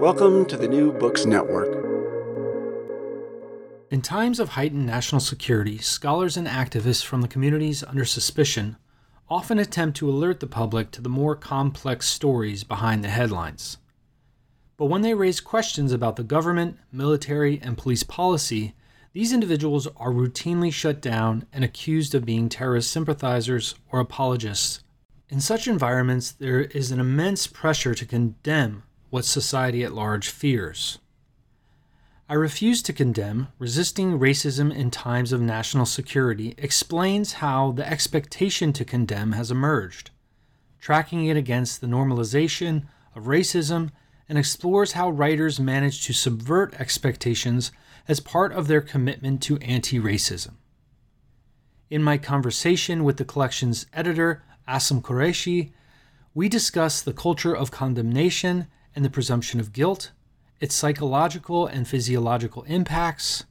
Welcome to the New Books Network. In times of heightened national security, scholars and activists from the communities under suspicion often attempt to alert the public to the more complex stories behind the headlines. But when they raise questions about the government, military, and police policy, these individuals are routinely shut down and accused of being terrorist sympathizers or apologists. In such environments, there is an immense pressure to condemn what society at large fears. I refuse to condemn resisting racism in times of national security explains how the expectation to condemn has emerged, tracking it against the normalization of racism and explores how writers manage to subvert expectations as part of their commitment to anti racism. In my conversation with the collection's editor, Asim Qureshi, we discuss the culture of condemnation and the presumption of guilt, its psychological and physiological impacts,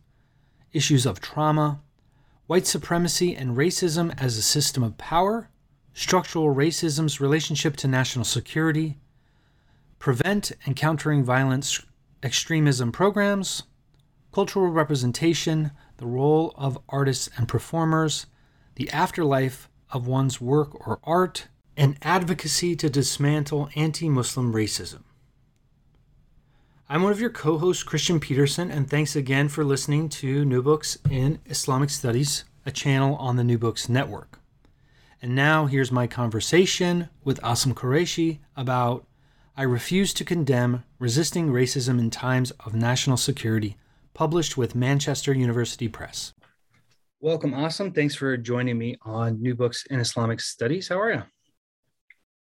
issues of trauma, white supremacy and racism as a system of power, structural racism's relationship to national security, prevent and countering violence extremism programs, cultural representation, the role of artists and performers, the afterlife of one's work or art, and advocacy to dismantle anti Muslim racism. I'm one of your co hosts, Christian Peterson, and thanks again for listening to New Books in Islamic Studies, a channel on the New Books Network. And now here's my conversation with Asim Qureshi about I Refuse to Condemn Resisting Racism in Times of National Security, published with Manchester University Press. Welcome, Asim. Thanks for joining me on New Books in Islamic Studies. How are you?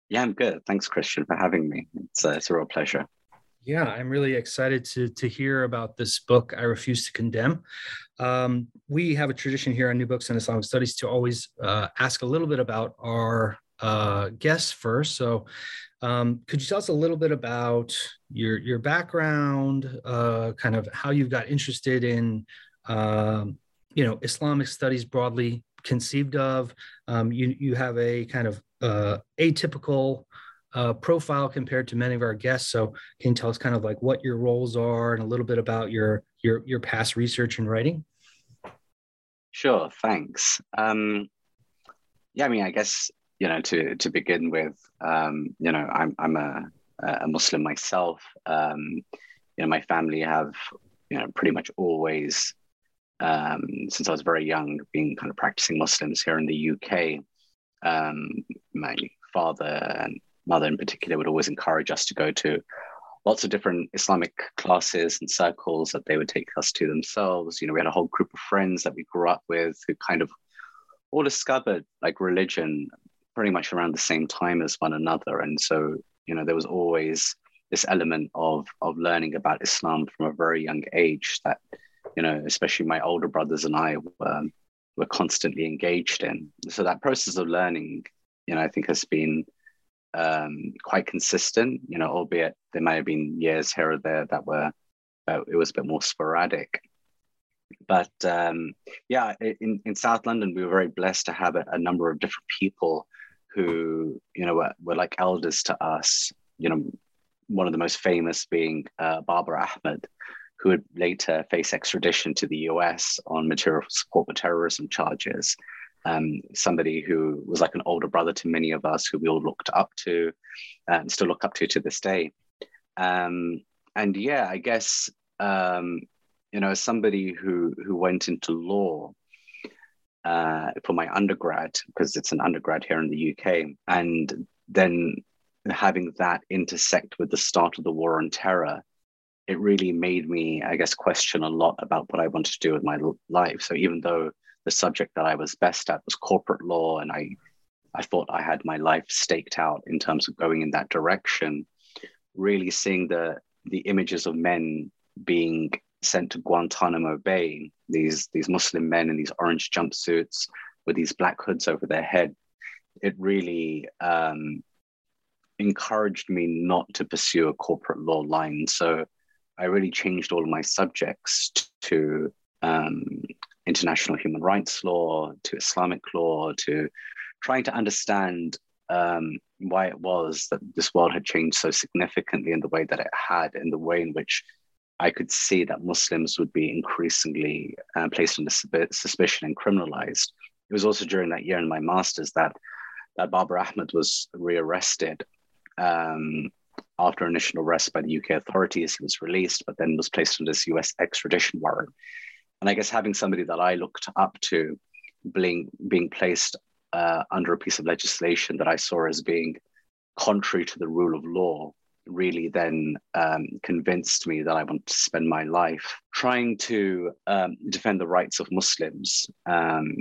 Yeah, I'm good. Thanks, Christian, for having me. It's, uh, it's a real pleasure. Yeah, I'm really excited to to hear about this book. I refuse to condemn. Um, we have a tradition here on New Books and Islamic Studies to always uh, ask a little bit about our uh, guests first. So, um, could you tell us a little bit about your your background, uh, kind of how you got interested in, um, you know, Islamic studies broadly conceived of? Um, you you have a kind of uh, atypical uh, profile compared to many of our guests. So can you tell us kind of like what your roles are and a little bit about your your your past research and writing? Sure, thanks. Um, yeah, I mean, I guess you know to to begin with, um, you know, I'm I'm a a Muslim myself. Um, you know, my family have you know pretty much always um, since I was very young been kind of practicing Muslims here in the UK. Um, my father and mother in particular would always encourage us to go to lots of different Islamic classes and circles that they would take us to themselves. You know, we had a whole group of friends that we grew up with who kind of all discovered like religion pretty much around the same time as one another. And so, you know, there was always this element of of learning about Islam from a very young age that, you know, especially my older brothers and I were, were constantly engaged in. So that process of learning, you know, I think has been um, quite consistent, you know, albeit there may have been years here or there that were, uh, it was a bit more sporadic. But um, yeah, in, in South London, we were very blessed to have a, a number of different people who, you know, were, were, like elders to us, you know, one of the most famous being uh, Babar Ahmad, who would later face extradition to the US on material support for terrorism charges um, somebody who was like an older brother to many of us who we all looked up to and still look up to to this day. Um, and yeah, I guess um, you know, somebody who who went into law uh, for my undergrad, because it's an undergrad here in the UK, and then having that intersect with the start of the war on terror, it really made me, I guess, question a lot about what I wanted to do with my life. So even though the subject that I was best at was corporate law, and I, I thought I had my life staked out in terms of going in that direction, really seeing the the images of men being sent to Guantanamo Bay, these these Muslim men in these orange jumpsuits with these black hoods over their head, it really um, encouraged me not to pursue a corporate law line. So I really changed all of my subjects to um, international human rights law, to Islamic law, to trying to understand um, why it was that this world had changed so significantly in the way that it had, in the way in which I could see that Muslims would be increasingly uh, placed under suspicion and criminalized. It was also during that year in my master's that that Babar Ahmad was rearrested um, after initial arrest by the UK authorities. He was released, but then was placed under this US extradition warrant. And I guess having somebody that I looked up to being, being placed uh, under a piece of legislation that I saw as being contrary to the rule of law really then um, convinced me that I want to spend my life trying to um, defend the rights of Muslims. Um,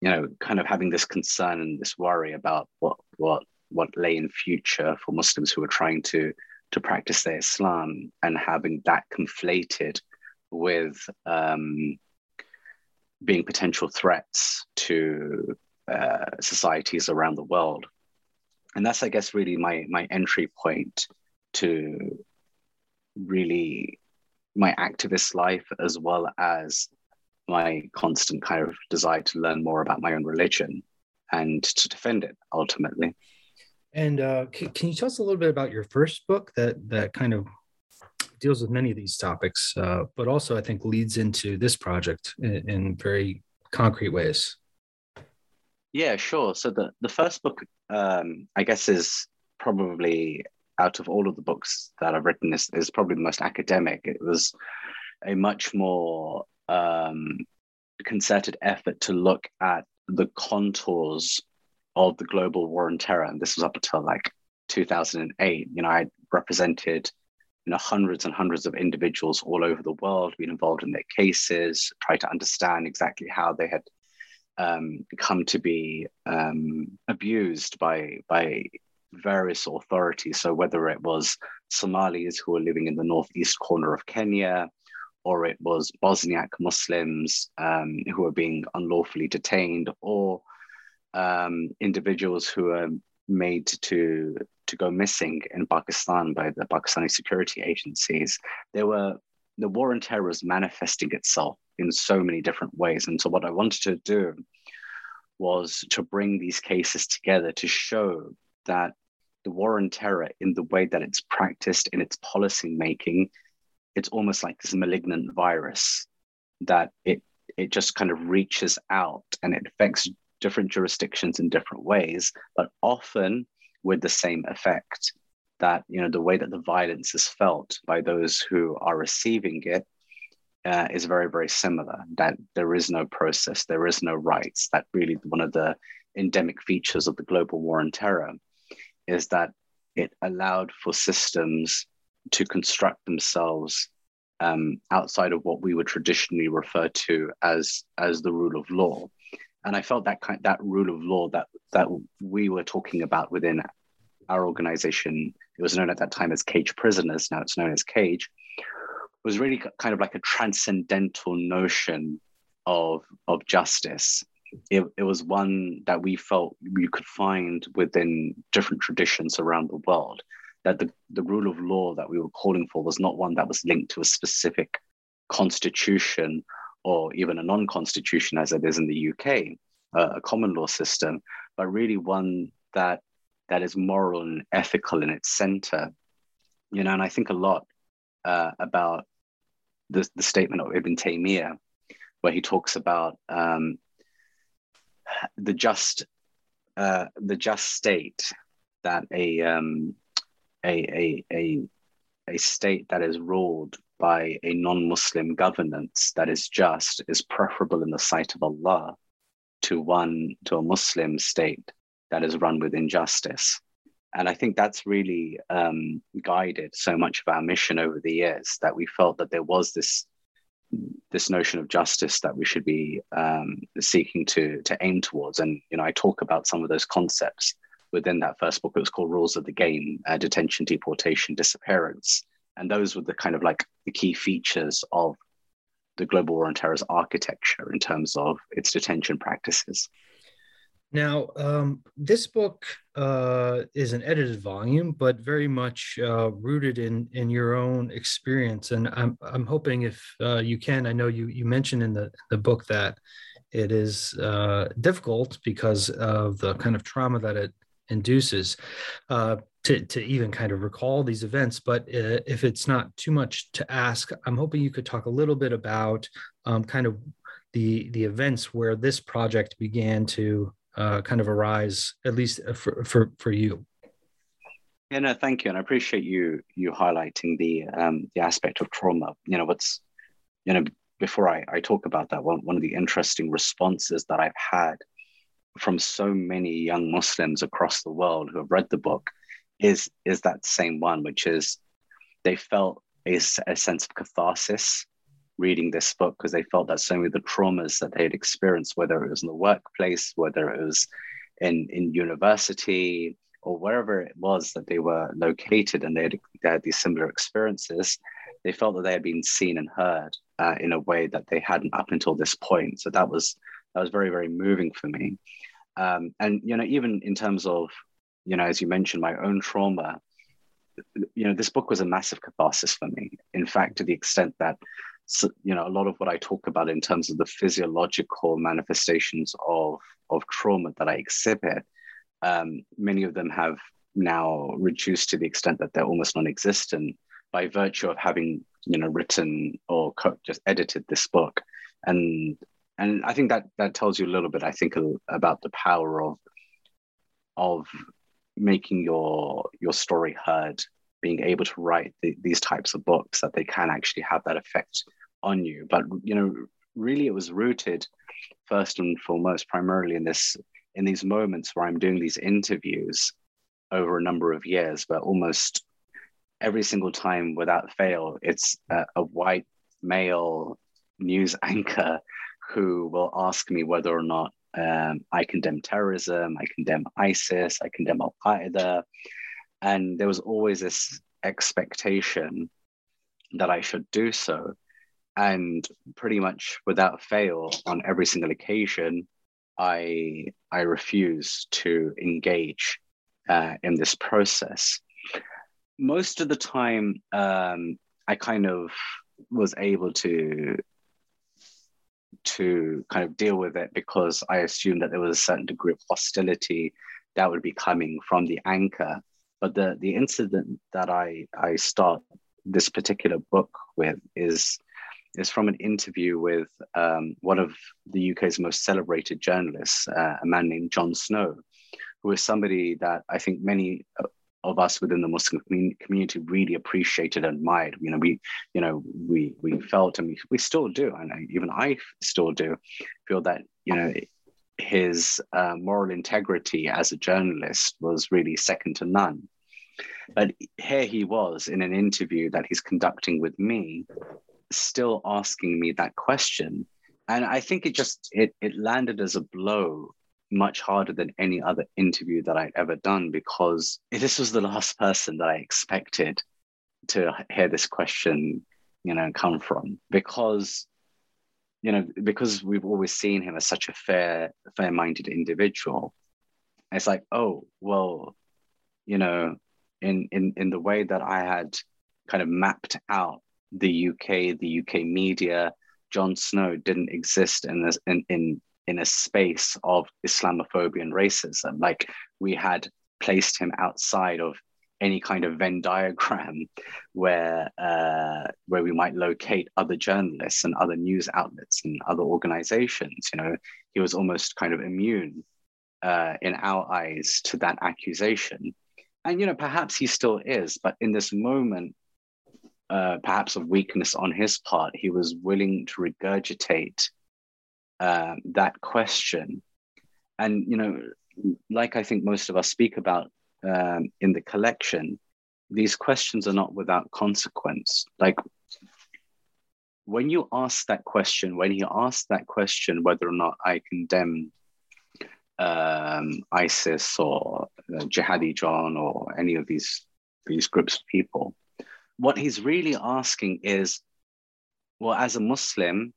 you know, kind of having this concern and this worry about what what what lay in future for Muslims who are trying to to practice their Islam, and having that conflated with um, being potential threats to uh, societies around the world. And that's, I guess, really my my entry point to really my activist life as well as my constant kind of desire to learn more about my own religion and to defend it ultimately. And uh, can, can, you tell us a little bit about your first book that that kind of deals with many of these topics, uh, but also I think leads into this project in, in, very concrete ways? Yeah, sure. So the the first book, um, I guess, is probably out of all of the books that I've written is, is probably the most academic. It was a much more um, concerted effort to look at the contours of the global war on terror. And this was up until like 2008. You know, I represented you know hundreds and hundreds of individuals all over the world, been involved in their cases, tried to understand exactly how they had um, come to be um, abused by by various authorities. So whether it was Somalis who were living in the northeast corner of Kenya, or it was Bosniak Muslims um, who were being unlawfully detained, or um, individuals who were made to to go missing in Pakistan by the Pakistani security agencies. There were the war on terror was manifesting itself in so many different ways. And so what I wanted to do was to bring these cases together to show that the war on terror, in the way that it's practiced in its policy making, it's almost like this malignant virus that it it just kind of reaches out and it affects different jurisdictions in different ways, but often with the same effect. That you know the way that the violence is felt by those who are receiving it uh, is very very similar. That there is no process, there is no rights. That really one of the endemic features of the global war on terror is that it allowed for systems to construct themselves um, outside of what we would traditionally refer to as as the rule of law. And I felt that kind that rule of law that that we were talking about within our organization, it was known at that time as Cage Prisoners, now it's known as Cage, was really kind of like a transcendental notion of of justice it, it was one that we felt you could find within different traditions around the world. That the, the rule of law that we were calling for was not one that was linked to a specific constitution or even a non constitution, as it is in the UK, uh, a common law system, but really one that that is moral and ethical in its center. You know, and I think a lot uh, about the, the statement of Ibn Taymiyyah, where he talks about um, the just uh, the just state that a, um, a, a a a state that is ruled by a non-Muslim governance that is just is preferable in the sight of Allah to one to a Muslim state that is run with injustice. And I think that's really um, guided so much of our mission over the years that we felt that there was this this notion of justice that we should be um, seeking to to aim towards. And you know, I talk about some of those concepts within that first book. It was called Rules of the Game: uh, Detention, Deportation, Disappearance, and those were the kind of like the key features of the global war on terror's architecture in terms of its detention practices. Now, um, this book uh, is an edited volume, but very much uh, rooted in in your own experience. And I'm I'm hoping if uh, you can, I know you you mentioned in the the book that it is uh, difficult because of the kind of trauma that it induces uh, to to even kind of recall these events. But uh, if it's not too much to ask, I'm hoping you could talk a little bit about um, kind of the the events where this project began to uh, kind of arise, at least uh, for, for, for you. Yeah, no, thank you, and I appreciate you you highlighting the um, the aspect of trauma. You know, what's you know before I, I talk about that, one one of the interesting responses that I've had from so many young Muslims across the world who have read the book is is that same one, which is they felt a, a sense of catharsis reading this book because they felt that so many of the traumas that they had experienced, whether it was in the workplace, whether it was in, in university, or wherever it was that they were located and they had, they had these similar experiences, they felt that they had been seen and heard uh, in a way that they hadn't up until this point. So that was that was very very moving for me. Um, and you know, even in terms of you know, as you mentioned, my own trauma, you know, this book was a massive catharsis for me. In fact, to the extent that you know, a lot of what I talk about in terms of the physiological manifestations of, of trauma that I exhibit, um, many of them have now reduced to the extent that they're almost non-existent by virtue of having, you know, written or co- just edited this book. And and I think that that tells you a little bit, I think, about the power of of making your your story heard being able to write the, these types of books that they can actually have that effect on you. But you know, really, it was rooted first and foremost, primarily in this in these moments where I'm doing these interviews over a number of years, but almost every single time without fail, it's a, a white male news anchor who will ask me whether or not um, I condemn terrorism, I condemn ISIS, I condemn Al Qaeda. And there was always this expectation that I should do so and pretty much without fail on every single occasion i i refuse to engage uh, in this process most of the time um, i kind of was able to to kind of deal with it because i assumed that there was a certain degree of hostility that would be coming from the anchor. But the the incident that i i start this particular book with is is from an interview with um, one of the UK's most celebrated journalists, uh, a man named Jon Snow, who is somebody that I think many of us within the Muslim community really appreciated and admired. You know, we, you know, we we felt and we, we still do, and even I still do, feel that you know his uh, moral integrity as a journalist was really second to none. But here he was in an interview that he's conducting with me, still asking me that question. And I think it just it it landed as a blow much harder than any other interview that I'd ever done because this was the last person that I expected to hear this question, you know, come from. Because, you know, because we've always seen him as such a fair, fair-minded individual. It's like, oh, well, you know, in in in the way that I had kind of mapped out the UK, the UK media, Jon Snow didn't exist in this in, in in a space of Islamophobia and racism. Like we had placed him outside of any kind of Venn diagram where uh, where we might locate other journalists and other news outlets and other organizations. You know, he was almost kind of immune uh, in our eyes to that accusation. And you know, perhaps he still is, but in this moment uh, perhaps of weakness on his part, he was willing to regurgitate uh, that question. And, you know, like I think most of us speak about um, in the collection, these questions are not without consequence. Like when you ask that question, when he asked that question, whether or not I condemn um, ISIS or uh, Jihadi John or any of these these groups of people, what he's really asking is, well, as a Muslim,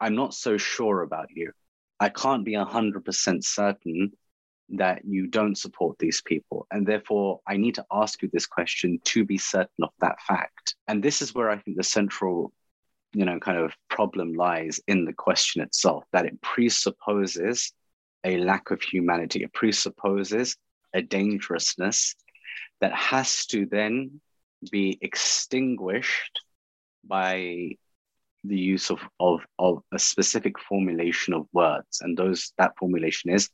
I'm not so sure about you. I can't be 100% certain that you don't support these people. And therefore, I need to ask you this question to be certain of that fact. And this is where I think the central, you know, kind of problem lies in the question itself, that it presupposes a lack of humanity. It presupposes a dangerousness that has to then be extinguished by the use of, of, of a specific formulation of words. And those that formulation is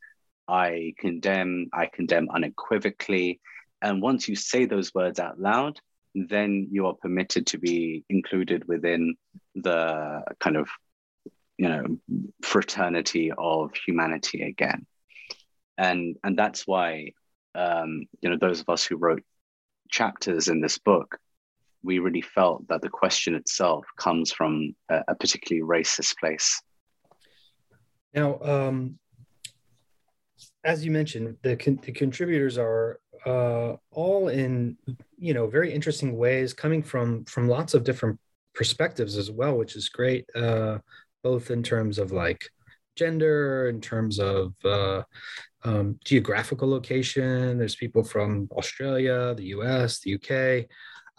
I condemn, I condemn unequivocally. And once you say those words out loud, then you are permitted to be included within the kind of, you know, fraternity of humanity again. And, and that's why, um, you know, those of us who wrote chapters in this book, we really felt that the question itself comes from a, a particularly racist place. Now, um, as you mentioned, the, con- the contributors are uh, all in you know very interesting ways, coming from from lots of different perspectives as well, which is great. Uh, both in terms of like gender, in terms of uh, um, geographical location. There's people from Australia, the U.S., the U.K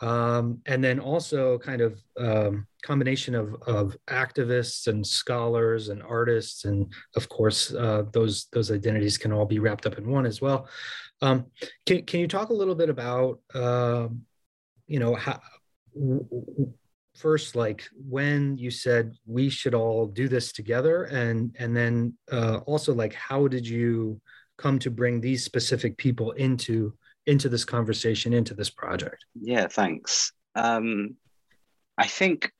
um, and then also kind of um, combination of, of activists and scholars and artists and of course uh, those those identities can all be wrapped up in one as well. Um, can, can you talk a little bit about uh, you know how first like when you said we should all do this together? And and then uh, also like how did you come to bring these specific people into into this conversation, into this project? Yeah, thanks. Um, I think,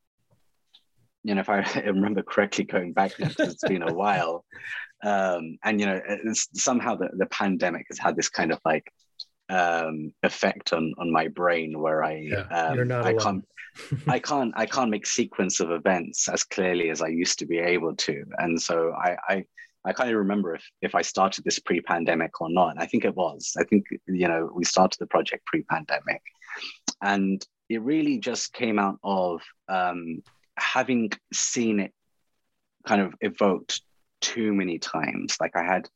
you know, if I remember correctly, going back now, because it's been a while, um, and you know, somehow the, the pandemic has had this kind of like um, effect on on my brain where I yeah, um, I alone. can't I can't I can't make sequence of events as clearly as I used to be able to, and so I I I can't even remember if, if I started this pre-pandemic or not. I think it was. I think, you know, we started the project pre-pandemic. And it really just came out of um, having seen it kind of evoked too many times. Like I had,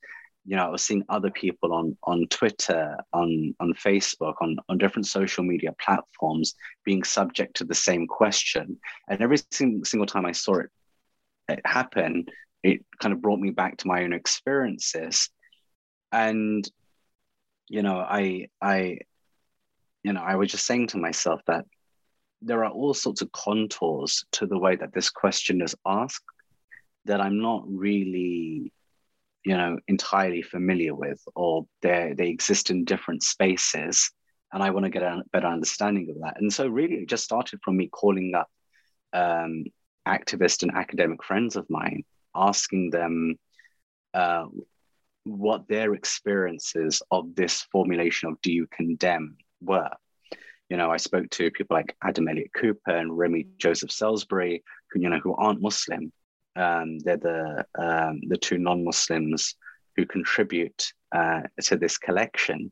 you know, I was seeing other people on on Twitter, on on Facebook, on on different social media platforms being subject to the same question. And every single, single time I saw it, it happen, it kind of brought me back to my own experiences. And you know i i you know i was just saying to myself that there are all sorts of contours to the way that this question is asked that i'm not really you know entirely familiar with or they they exist in different spaces and i want to get a better understanding of that. And so really it just started from me calling up um, activist and academic friends of mine asking them uh, what their experiences of this formulation of do you condemn were. You know, I spoke to people like Adam Elliott Cooper and Remi Joseph Salisbury, who you know who aren't Muslim. Um, they're the um, the two non-Muslims who contribute uh, to this collection,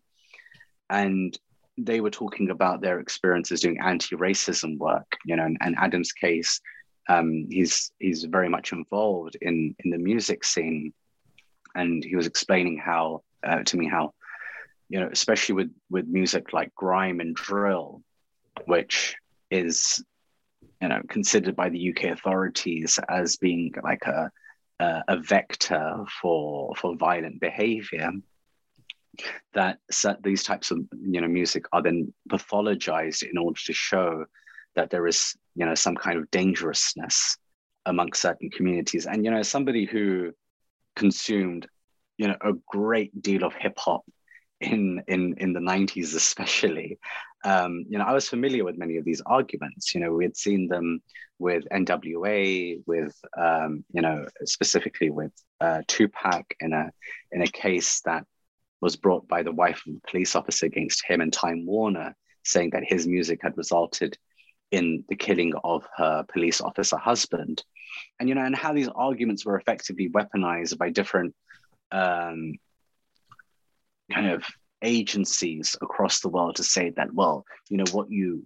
and they were talking about their experiences doing anti-racism work. You know, and Adam's case um, he's he's very much involved in in the music scene, and he was explaining how uh, to me how you know especially with with music like grime and drill, which is you know considered by the UK authorities as being like a a, a vector for for violent behavior that these types of you know music are then pathologized in order to show that there is you know some kind of dangerousness amongst certain communities and you know somebody who consumed you know a great deal of hip hop in in in the 90s especially um, you know, I was familiar with many of these arguments. You know, we had seen them with NWA, with um, you know, specifically with uh, Tupac in a in a case that was brought by the wife of a police officer against him and Time Warner, saying that his music had resulted in the killing of her police officer husband, and you know, and how these arguments were effectively weaponized by different um, kind of agencies across the world to say that, well, you know, what you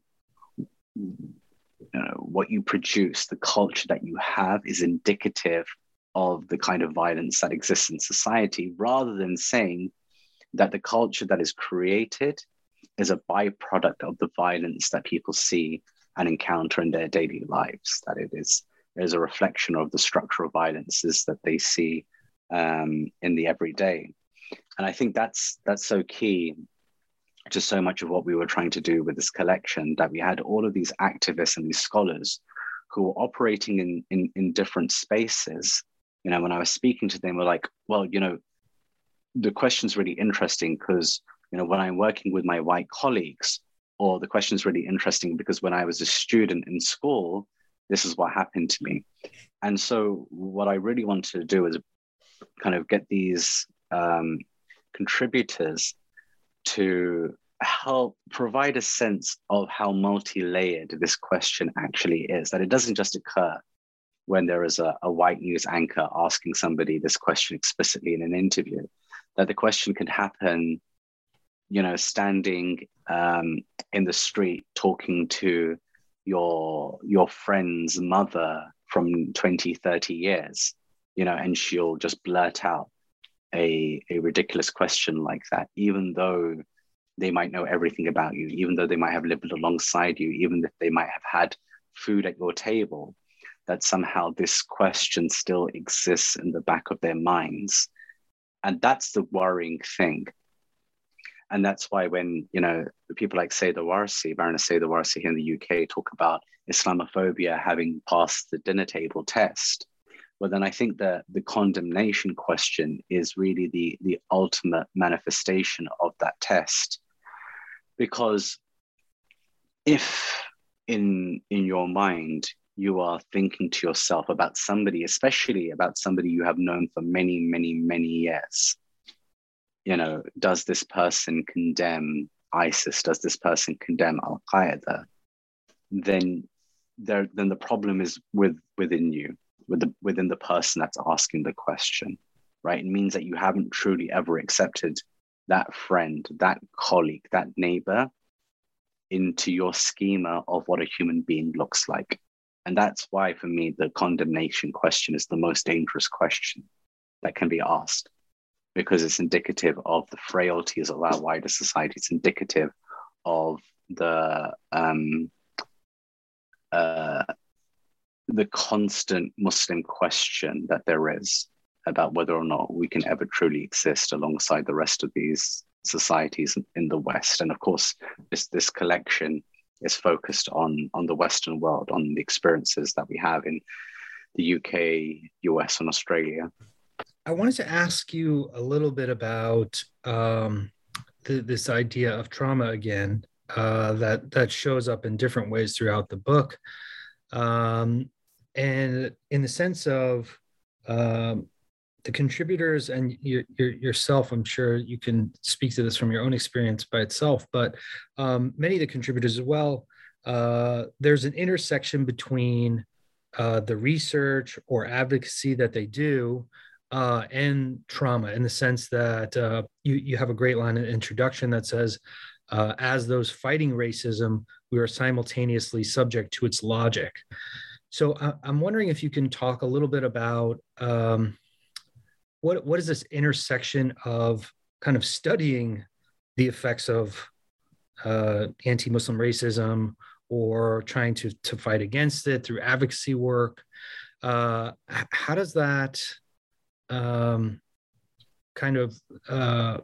you know, what you produce, the culture that you have is indicative of the kind of violence that exists in society, rather than saying that the culture that is created is a byproduct of the violence that people see and encounter in their daily lives, that it is is a reflection of the structural violences that they see um, in the everyday. And I think that's that's so key to so much of what we were trying to do with this collection that we had all of these activists and these scholars who were operating in, in, in different spaces. You know, when I was speaking to them, we're like, well, you know, the question's really interesting because, you know, when I'm working with my white colleagues, or the question is really interesting because when I was a student in school, this is what happened to me. And so what I really wanted to do is kind of get these um, contributors to help provide a sense of how multi-layered this question actually is that it doesn't just occur when there is a, a white news anchor asking somebody this question explicitly in an interview that the question can happen you know standing um, in the street talking to your your friend's mother from 20 30 years you know and she'll just blurt out a, a ridiculous question like that, even though they might know everything about you, even though they might have lived alongside you, even if they might have had food at your table, that somehow this question still exists in the back of their minds. And that's the worrying thing. And that's why when, you know, people like Sayeeda Warsi, Baroness Sayeeda Warsi here in the UK talk about Islamophobia having passed the dinner table test, well then i think that the condemnation question is really the the ultimate manifestation of that test. Because if in in your mind you are thinking to yourself about somebody especially about somebody you have known for many many many years you know does this person condemn isis does this person condemn al-qaeda then there then the problem is with within you with the, within the person that's asking the question, right? It means that you haven't truly ever accepted that friend, that colleague, that neighbor into your schema of what a human being looks like. And that's why, for me, the condemnation question is the most dangerous question that can be asked because it's indicative of the frailties of our wider society. It's indicative of the um, uh, the constant Muslim question that there is about whether or not we can ever truly exist alongside the rest of these societies in the West. And of course, this, this collection is focused on, on the Western world, on the experiences that we have in the UK, US, and Australia. I wanted to ask you a little bit about um, the, this idea of trauma again, uh, that that shows up in different ways throughout the book. Um, and in the sense of um, the contributors and your, your, yourself, I'm sure you can speak to this from your own experience by itself, but um, many of the contributors as well, uh, there's an intersection between uh, the research or advocacy that they do uh, and trauma in the sense that uh, you, you have a great line in introduction that says, uh, as those fighting racism, we are simultaneously subject to its logic. So I, am wondering if you can talk a little bit about um, what what is this intersection of kind of studying the effects of uh, anti-Muslim racism or trying to to fight against it through advocacy work. Uh, how does that um, kind of uh,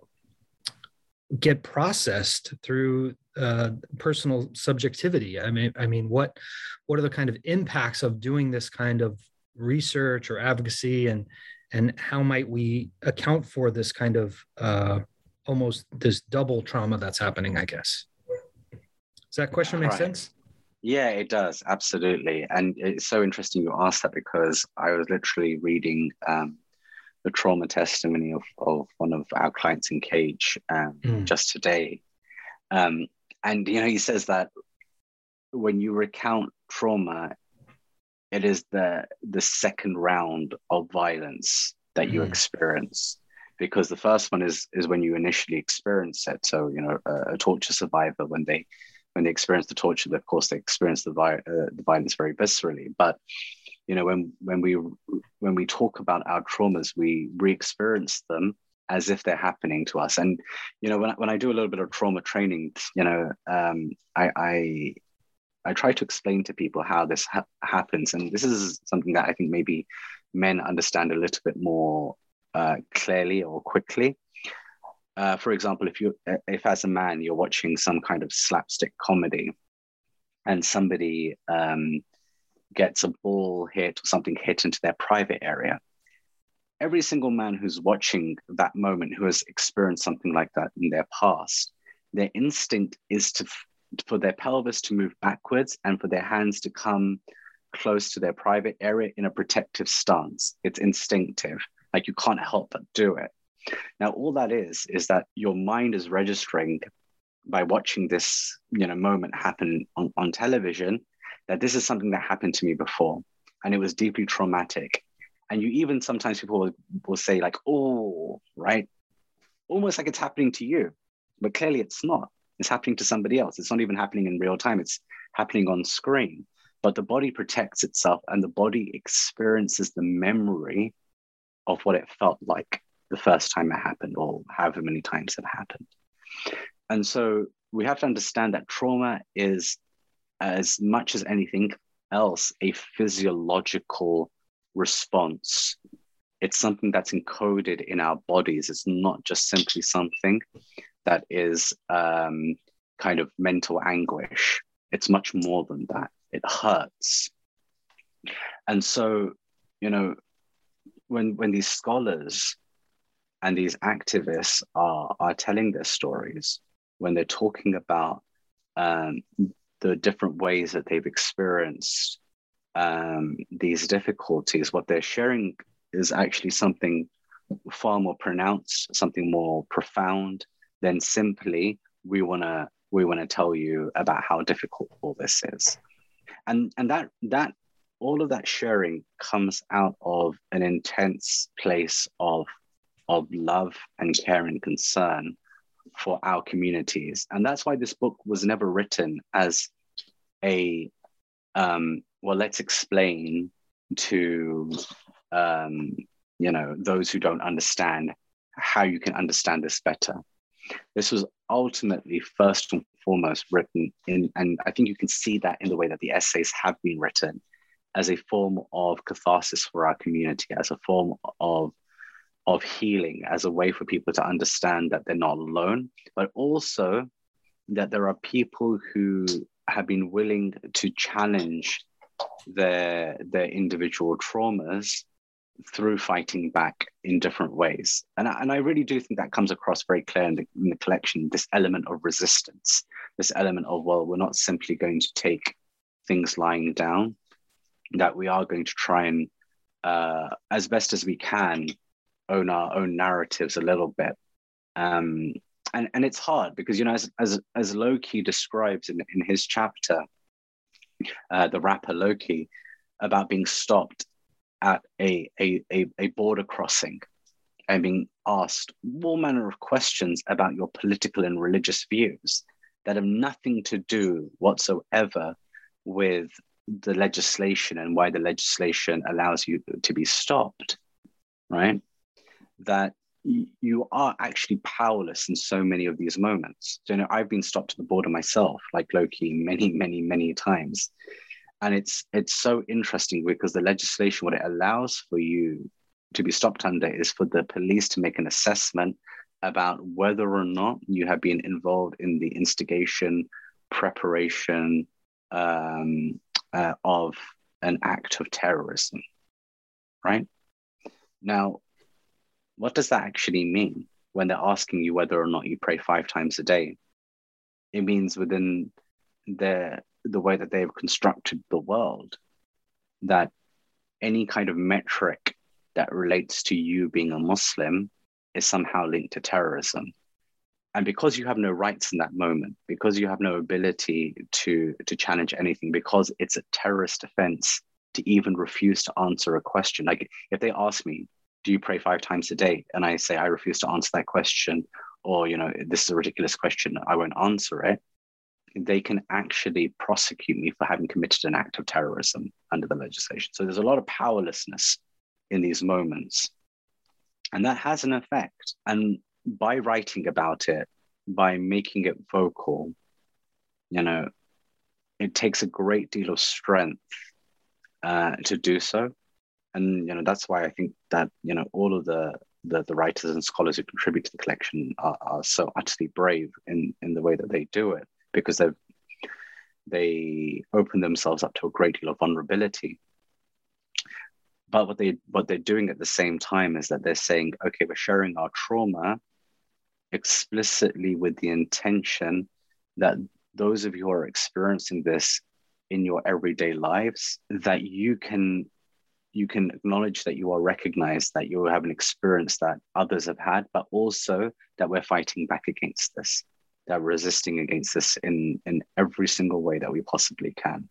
get processed through uh, personal subjectivity. I mean, I mean, what what are the kind of impacts of doing this kind of research or advocacy, and and how might we account for this kind of uh, almost this double trauma that's happening? I guess. Does that question make right. sense? Yeah, it does absolutely, and it's so interesting you asked that because I was literally reading um, the trauma testimony of, of one of our clients in Cage um, mm. just today, um, and you know he says that when you recount trauma, it is the the second round of violence that you mm. experience because the first one is is when you initially experience it. So you know a, a torture survivor when they when they experience the torture, of course they experience the, vi- uh, the violence very viscerally. But you know when when we when we talk about our traumas, we re-experience them as if they're happening to us. And you know when I, when I do a little bit of trauma training, you know um, I, I I try to explain to people how this ha- happens, and this is something that I think maybe men understand a little bit more uh, clearly or quickly. Uh, for example, if you if as a man you're watching some kind of slapstick comedy, and somebody um, gets a ball hit or something hit into their private area, every single man who's watching that moment, who has experienced something like that in their past, their instinct is to for their pelvis to move backwards and for their hands to come close to their private area in a protective stance. It's instinctive. Like you can't help but do it. Now, all that is, is that your mind is registering by watching this you know, moment happen on, on television that this is something that happened to me before and it was deeply traumatic. And you even sometimes people will, will say, like, oh, right? Almost like it's happening to you, but clearly it's not it's happening to somebody else. It's not even happening in real time, it's happening on screen. But the body protects itself and the body experiences the memory of what it felt like the first time it happened or however many times it happened. And so we have to understand that trauma is, as much as anything else, a physiological response. It's something that's encoded in our bodies. It's not just simply something that is um, kind of mental anguish. It's much more than that. It hurts. And so, you know, when when these scholars and these activists are are telling their stories, when they're talking about um, the different ways that they've experienced um, these difficulties, what they're sharing is actually something far more pronounced, something more profound, than simply we want to we want to tell you about how difficult all this is. And and that that all of that sharing comes out of an intense place of of love and care and concern for our communities. And that's why this book was never written as a um, well let's explain to um, you know those who don't understand how you can understand this better. This was ultimately first and foremost written in, and I think you can see that in the way that the essays have been written as a form of catharsis for our community, as a form of of healing, as a way for people to understand that they're not alone, but also that there are people who have been willing to challenge their their individual traumas through fighting back in different ways. And I, and I really do think that comes across very clear in the, in the collection this element of resistance, this element of, well, we're not simply going to take things lying down, that we are going to try and, uh, as best as we can, own our own narratives a little bit. Um, and, and it's hard because, you know, as, as, as Loki describes in, in his chapter, uh, the rapper Loki, about being stopped at a, a, a, a border crossing and being asked all manner of questions about your political and religious views that have nothing to do whatsoever with the legislation and why the legislation allows you to be stopped, right? That you are actually powerless in so many of these moments. So, you know, I've been stopped at the border myself, like Loki, many, many, many times and it's it's so interesting because the legislation what it allows for you to be stopped under is for the police to make an assessment about whether or not you have been involved in the instigation preparation um, uh, of an act of terrorism right now what does that actually mean when they're asking you whether or not you pray five times a day it means within the the way that they've constructed the world that any kind of metric that relates to you being a Muslim is somehow linked to terrorism. And because you have no rights in that moment, because you have no ability to, to challenge anything, because it's a terrorist offense to even refuse to answer a question. Like if they ask me, do you pray five times a day? And I say, I refuse to answer that question, or, you know, this is a ridiculous question, I won't answer it they can actually prosecute me for having committed an act of terrorism under the legislation. So there's a lot of powerlessness in these moments. And that has an effect. And by writing about it, by making it vocal, you know, it takes a great deal of strength uh, to do so. And, you know, that's why I think that, you know, all of the, the, the writers and scholars who contribute to the collection are, are so utterly brave in, in the way that they do it because they've they open themselves up to a great deal of vulnerability. But what they what they're doing at the same time is that they're saying, okay, we're sharing our trauma explicitly with the intention that those of you who are experiencing this in your everyday lives, that you can you can acknowledge that you are recognized that you have an experience that others have had, but also that we're fighting back against this that we're resisting against this in, in every single way that we possibly can.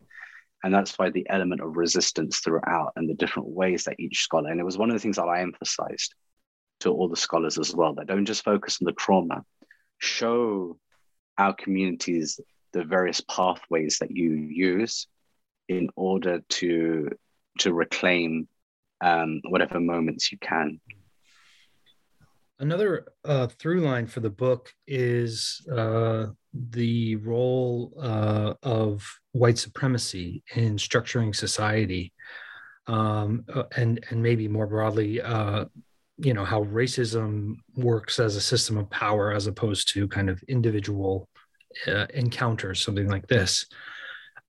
And that's why the element of resistance throughout and the different ways that each scholar, and it was one of the things that I emphasized to all the scholars as well, that don't just focus on the trauma, show our communities the various pathways that you use in order to to reclaim um, whatever moments you can. Another uh, through line for the book is uh, the role uh, of white supremacy in structuring society, um, uh, and and maybe more broadly, uh, you know how racism works as a system of power as opposed to kind of individual uh, encounters, something like this.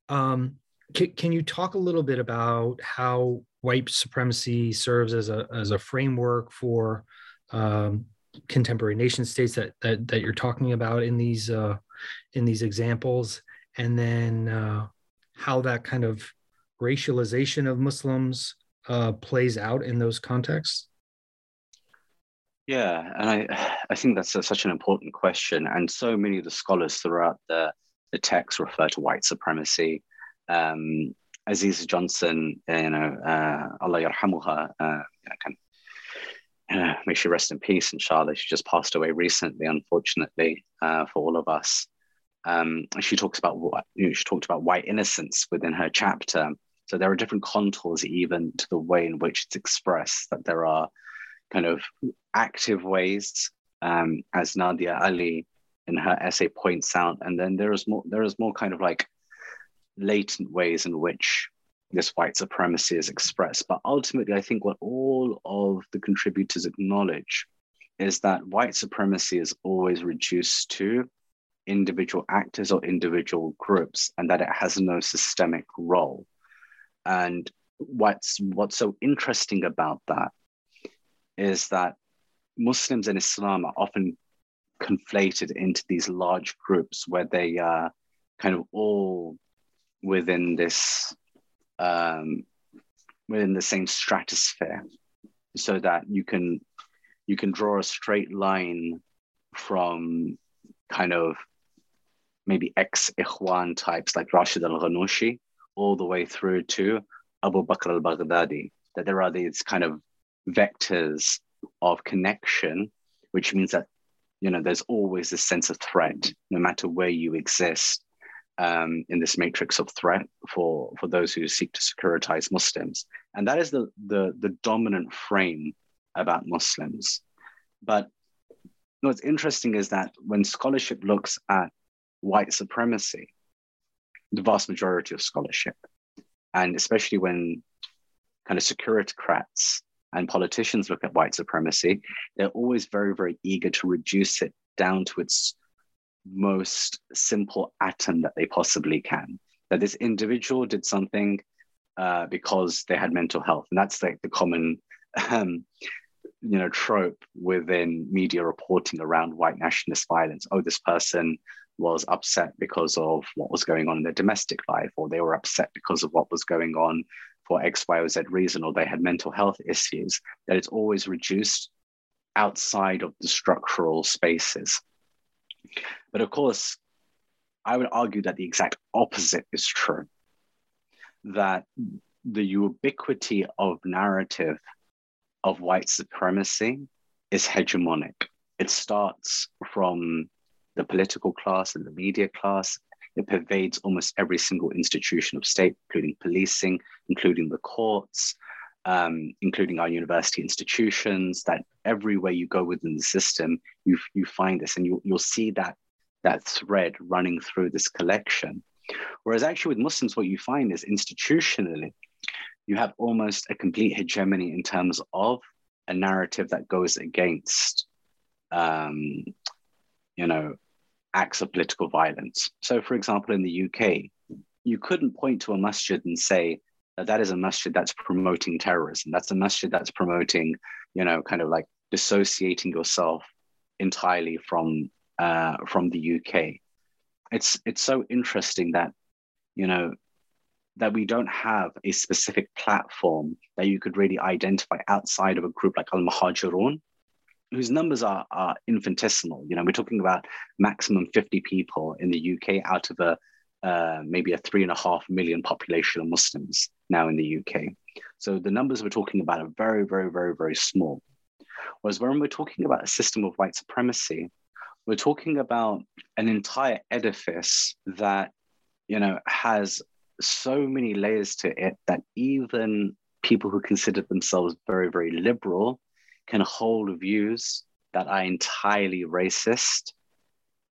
Um, can, can you talk a little bit about how white supremacy serves as a as a framework for um, contemporary nation states that, that that you're talking about in these uh, in these examples, and then uh, how that kind of racialization of Muslims uh, plays out in those contexts? Yeah, and I I think that's a, such an important question, and so many of the scholars throughout the the text refer to white supremacy. Um, Azizah Johnson, you know, uh, Allah uh, uh, may she rest in peace, inshallah. She just passed away recently, unfortunately, uh, for all of us. Um, she talks about what you know, she talked about white innocence within her chapter. So there are different contours even to the way in which it's expressed. That there are kind of active ways, um, as Nadia Ali in her essay points out, and then there is more. There is more kind of like latent ways in which this white supremacy is expressed. But ultimately, I think what all of the contributors acknowledge is that white supremacy is always reduced to individual actors or individual groups and that it has no systemic role. And what's what's so interesting about that is that Muslims in Islam are often conflated into these large groups where they are kind of all within this um, within the same stratosphere so that you can you can draw a straight line from kind of maybe ex Ikhwan types like Rashid al Ghannouchi all the way through to Abu Bakr al Baghdadi, that there are these kind of vectors of connection, which means that you know there's always this sense of threat, no matter where you exist um, in this matrix of threat for, for those who seek to securitize Muslims. And that is the, the, the dominant frame about Muslims. But what's interesting is that when scholarship looks at white supremacy, the vast majority of scholarship, and especially when kind of securitocrats and politicians look at white supremacy, they're always very, very eager to reduce it down to its most simple atom that they possibly can. That this individual did something uh, because they had mental health, and that's like the common um, you know trope within media reporting around white nationalist violence. Oh, this person was upset because of what was going on in their domestic life, or they were upset because of what was going on for X, Y, or Z reason, or they had mental health issues. That it's always reduced outside of the structural spaces. But of course, I would argue that the exact opposite is true. That the ubiquity of narrative of white supremacy is hegemonic. It starts from the political class and the media class. It pervades almost every single institution of state, including policing, including the courts, um, including our university institutions. That everywhere you go within the system, you you find this, and you you'll see that that thread running through this collection. Whereas actually with Muslims, what you find is institutionally, you have almost a complete hegemony in terms of a narrative that goes against, um, you know, acts of political violence. So, for example, in the UK, you couldn't point to a masjid and say that that is a masjid that's promoting terrorism. That's a masjid that's promoting, you know, kind of like dissociating yourself entirely from uh, from the UK. It's it's so interesting that you know that we don't have a specific platform that you could really identify outside of a group like Al Muhajirun, whose numbers are, are infinitesimal. You know, we're talking about maximum 50 people in the UK out of a uh, maybe a three and a half million population of Muslims now in the UK. So the numbers we're talking about are very, very, very, very small. Whereas when we're talking about a system of white supremacy, we're talking about an entire edifice that, you know, has so many layers to it that even people who consider themselves very, very liberal can hold views that are entirely racist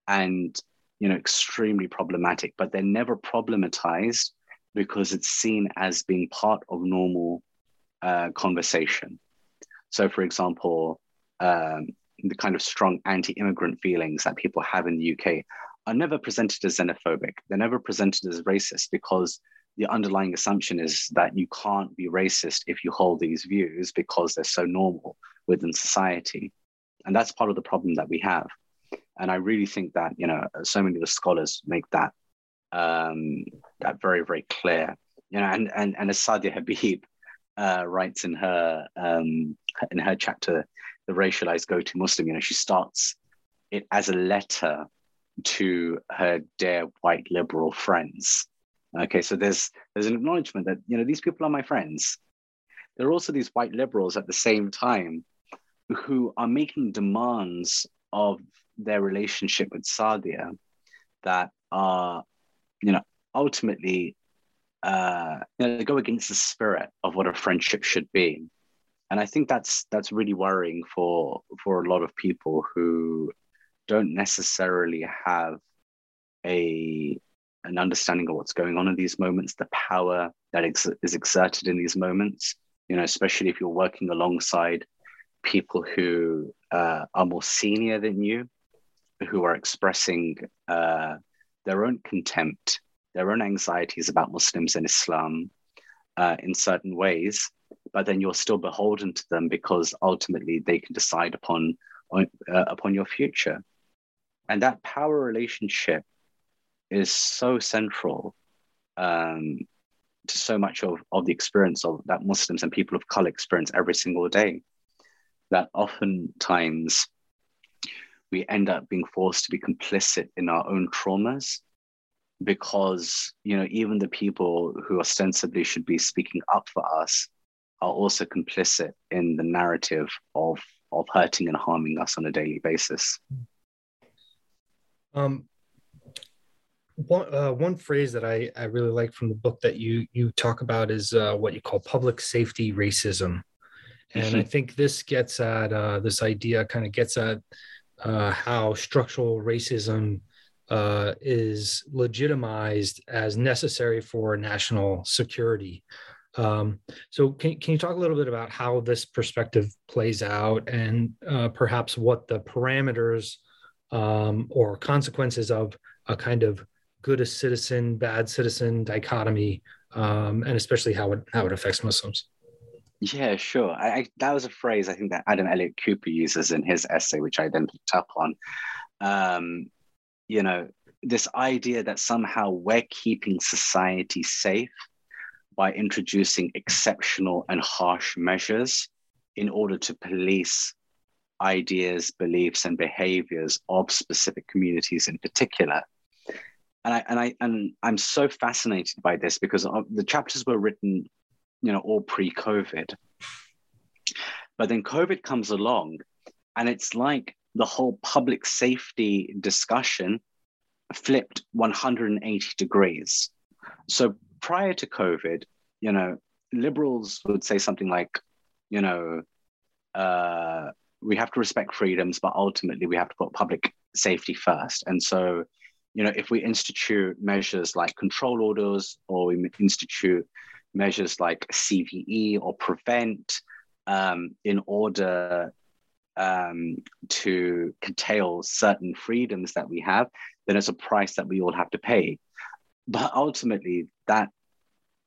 and you know extremely problematic but they're never problematized because it's seen as being part of normal uh, conversation. So for example um, the kind of strong anti-immigrant feelings that people have in the uk are never presented as xenophobic. They're never presented as racist because the underlying assumption is that you can't be racist if you hold these views because they're so normal within society. And that's part of the problem that we have. And I really think that, you know, so many of the scholars make that um, that very, very clear. You know, and and and as Sadia Habib uh, writes in her um, in her chapter, the racialized go-to Muslim, you know, she starts it as a letter to her dear white liberal friends. Okay, so there's there's an acknowledgement that you know these people are my friends. There are also these white liberals at the same time who are making demands of their relationship with Sadia that are, you know, ultimately uh, you know, they go against the spirit of what a friendship should be. And I think that's that's really worrying for for a lot of people who don't necessarily have a an understanding of what's going on in these moments, the power that ex- is exerted in these moments. You know, especially if you're working alongside people who uh, are more senior than you, who are expressing uh, their own contempt, their own anxieties about Muslims and Islam uh, in certain ways, but then you're still beholden to them because ultimately they can decide upon uh, upon your future. And that power relationship is so central um, to so much of, of the experience of that Muslims and people of color experience every single day. That oftentimes we end up being forced to be complicit in our own traumas because you know even the people who ostensibly should be speaking up for us are also complicit in the narrative of of hurting and harming us on a daily basis. Um, one uh, one phrase that I, I really like from the book that you you talk about is uh, what you call public safety racism, and mm-hmm. I think this gets at uh, this idea kind of gets at uh, how structural racism uh, is legitimized as necessary for national security. Um, so, can, can you talk a little bit about how this perspective plays out and uh, perhaps what the parameters um, or consequences of a kind of good citizen, bad citizen dichotomy, um, and especially how it how it affects Muslims. Yeah, sure. I, I, that was a phrase I think that Adam Elliott Cooper uses in his essay, which I then picked up on. Um, you know, this idea that somehow we're keeping society safe by introducing exceptional and harsh measures in order to police ideas, beliefs, and behaviors of specific communities in particular. And I and I and I'm so fascinated by this because the chapters were written, you know, all pre-COVID. But then COVID comes along, and it's like the whole public safety discussion flipped 180 degrees. So prior to COVID, you know, liberals would say something like, you know, uh, we have to respect freedoms, but ultimately we have to put public safety first. And so, you know, if we institute measures like control orders or we institute measures like CVE or prevent um, in order um, to curtail certain freedoms that we have, then it's a price that we all have to pay. But ultimately, that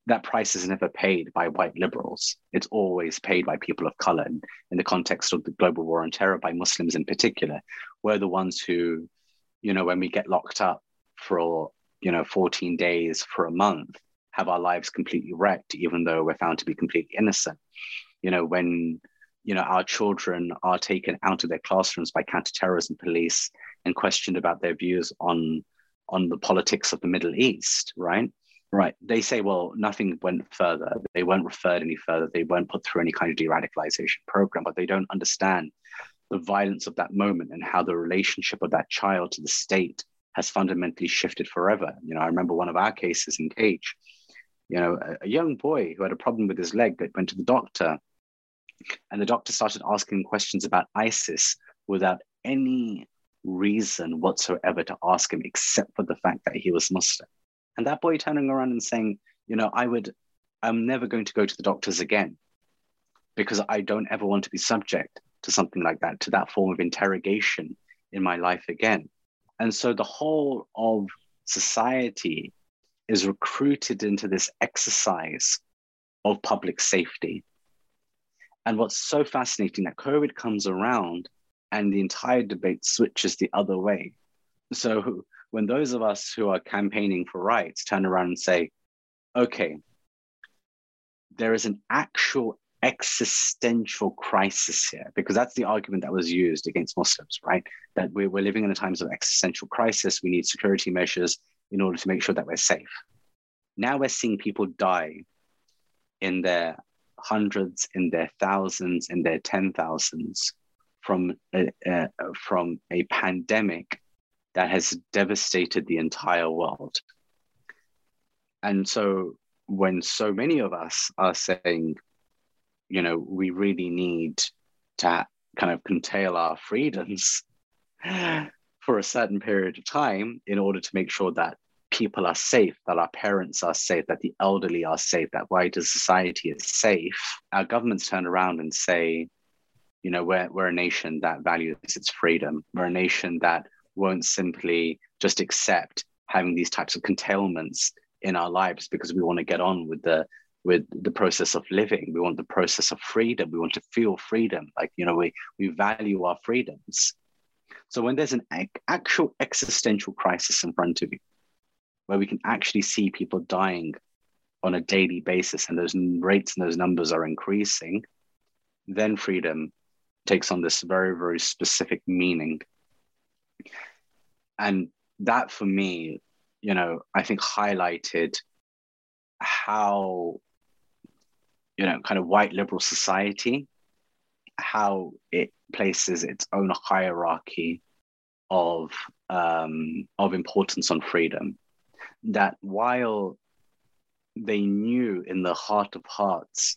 that price is never paid by white liberals. It's always paid by people of color. And in the context of the global war on terror, by Muslims in particular, we're the ones who, you know, when we get locked up for, you know, 14 days for a month, have our lives completely wrecked, even though we're found to be completely innocent. You know, when, you know, our children are taken out of their classrooms by counterterrorism police and questioned about their views on on the politics of the Middle East, right? Right. They say, well, nothing went further. They weren't referred any further. They weren't put through any kind of de radicalization program, but they don't understand the violence of that moment and how the relationship of that child to the state has fundamentally shifted forever. You know, I remember one of our cases in Cage, you know, a, a young boy who had a problem with his leg that went to the doctor, and the doctor started asking questions about ISIS without any reason whatsoever to ask him, except for the fact that he was Muslim. And that boy turning around and saying, you know, I would, I'm never going to go to the doctors again because I don't ever want to be subject to something like that, to that form of interrogation in my life again. And so the whole of society is recruited into this exercise of public safety. And what's so fascinating that COVID comes around and the entire debate switches the other way. So when those of us who are campaigning for rights turn around and say, okay, there is an actual existential crisis here, because that's the argument that was used against Muslims, right? That we're, we're living in a times of existential crisis. We need security measures in order to make sure that we're safe. Now we're seeing people die in their hundreds, in their thousands, in their ten thousands from a, uh, from a pandemic that has devastated the entire world. And so when so many of us are saying, you know, we really need to kind of curtail our freedoms for a certain period of time in order to make sure that people are safe, that our parents are safe, that the elderly are safe, that wider society is safe, our governments turn around and say, you know, we're, we're a nation that values its freedom. We're a nation that won't simply just accept having these types of curtailments in our lives because we want to get on with the with the process of living. We want the process of freedom. We want to feel freedom. Like you know we we value our freedoms. So when there's an actual existential crisis in front of you where we can actually see people dying on a daily basis and those rates and those numbers are increasing then freedom takes on this very very specific meaning and that for me, you know, I think highlighted how, you know, kind of white liberal society, how it places its own hierarchy of um, of importance on freedom. That while they knew in the heart of hearts